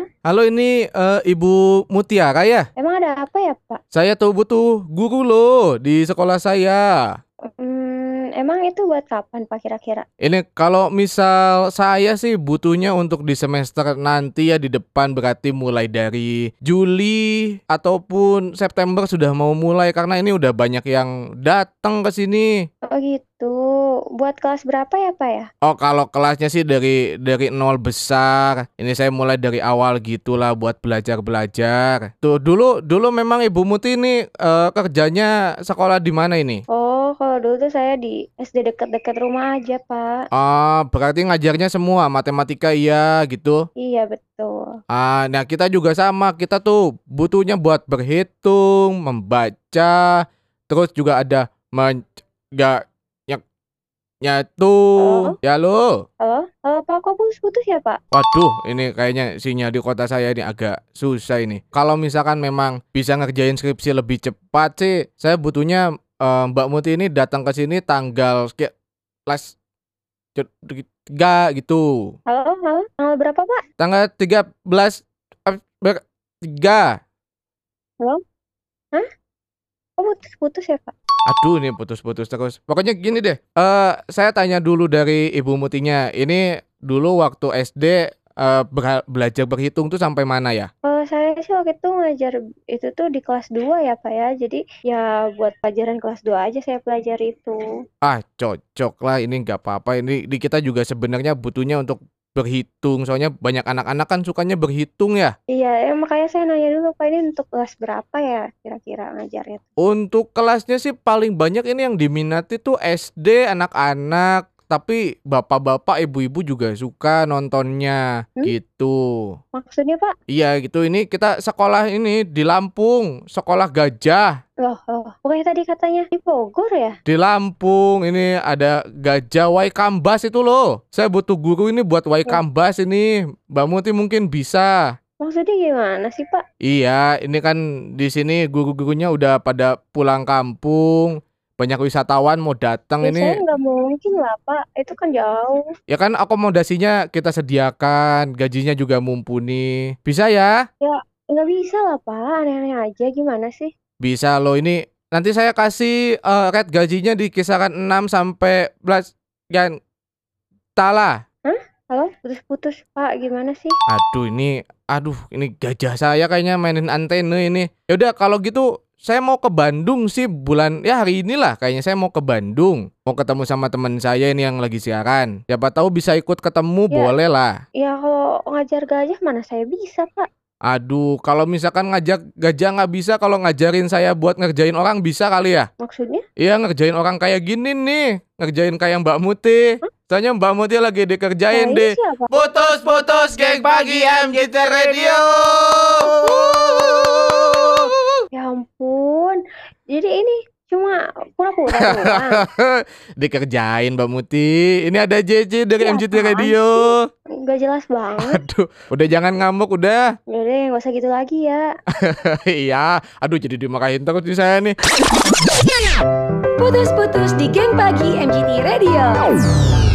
Halo? Halo ini eh, Ibu Mutiara ya? Emang ada apa ya, Pak? Saya tuh butuh guru loh di sekolah saya. Emang itu buat kapan, Pak, kira-kira? Ini kalau misal saya sih butuhnya untuk di semester nanti ya di depan berarti mulai dari Juli ataupun September sudah mau mulai karena ini udah banyak yang datang ke sini. Oh gitu. Buat kelas berapa ya, Pak ya? Oh kalau kelasnya sih dari dari nol besar. Ini saya mulai dari awal gitulah buat belajar-belajar. Tuh dulu dulu memang Ibu Muti ini eh, kerjanya sekolah di mana ini? Oh, kalau dulu tuh saya di SD deket-deket rumah aja, Pak. Ah, berarti ngajarnya semua matematika iya gitu. Iya, betul. Ah, nah kita juga sama. Kita tuh butuhnya buat berhitung, membaca, terus juga ada men nyak nyatu. Ya lo. Halo? Halo, Pak, kok putus-putus ya, Pak? Waduh, ini kayaknya sinyal di kota saya ini agak susah ini. Kalau misalkan memang bisa ngerjain skripsi lebih cepat sih, saya butuhnya eh, Mbak Muti ini datang ke sini tanggal kayak les tiga gitu. Halo, halo? Tanggal berapa, Pak? Tanggal 13 eh, ber- tiga. Kok putus-putus ya, Pak? Aduh, ini putus-putus terus. Pokoknya gini deh. Eh, saya tanya dulu dari Ibu Mutinya. Ini dulu waktu SD eh, berha- belajar berhitung tuh sampai mana ya? Saya sih waktu itu ngajar itu tuh di kelas 2 ya, Pak ya. Jadi ya buat pelajaran kelas 2 aja saya pelajari itu. Ah, cocok lah. Ini nggak apa-apa. Ini di kita juga sebenarnya butuhnya untuk berhitung. Soalnya banyak anak-anak kan sukanya berhitung ya. Iya, ya, makanya saya nanya dulu, Pak, ini untuk kelas berapa ya kira-kira ngajarnya? Untuk kelasnya sih paling banyak ini yang diminati tuh SD anak-anak. Tapi bapak-bapak, ibu-ibu juga suka nontonnya Hmm? gitu. Maksudnya, Pak? Iya gitu. Ini kita sekolah ini di Lampung, sekolah gajah. Loh, loh. Bukannya tadi katanya di Bogor ya? Di Lampung ini ada gajah Waikambas itu loh. Saya butuh guru ini buat Waikambas ini. Mbak Muti mungkin bisa. Maksudnya gimana sih, Pak? Iya, ini kan di sini guru-gurunya udah pada pulang kampung. Banyak wisatawan mau datang Ya, saya ini. nggak mungkin lah, Pak. Itu kan jauh. Ya kan akomodasinya kita sediakan, gajinya juga mumpuni. Bisa ya? Nggak bisa lah, Pak. Aneh-aneh aja. Gimana sih? Bisa loh ini. Nanti saya kasih eh, rate gajinya di kisaran 6 sampai 11 kan. Tala. Halo? Putus-putus, Pak. Gimana sih? Aduh ini aduh ini gajah saya kayaknya mainin antena ini. Ya udah kalau gitu saya mau ke Bandung sih bulan ya hari inilah kayaknya saya mau ke Bandung. Mau ketemu sama teman saya ini yang lagi siaran. Siapa tahu bisa ikut ketemu Ya. boleh lah. Ya, kalau ngajar gajah mana saya bisa, Pak. Aduh, kalau misalkan ngajak gajah nggak bisa, kalau ngajarin saya buat ngerjain orang bisa kali ya? Maksudnya? Iya ngerjain orang kayak gini nih Ngerjain kayak Mbak Muti Soalnya Mbak Muti lagi dikerjain Nah, siapa? Putus-putus geng pagi MGT Radio Ya ampun. Jadi ini cuma pura-pura doang. Dikerjain Mbak Muti Ini ada JJ dari Iya, MGT apaan Radio Nggak jelas banget. Aduh udah jangan ngamuk udah Yaudah, nggak usah gitu lagi ya. Iya Aduh jadi dimarahin terus nih saya nih Putus-putus di geng pagi MGT Radio.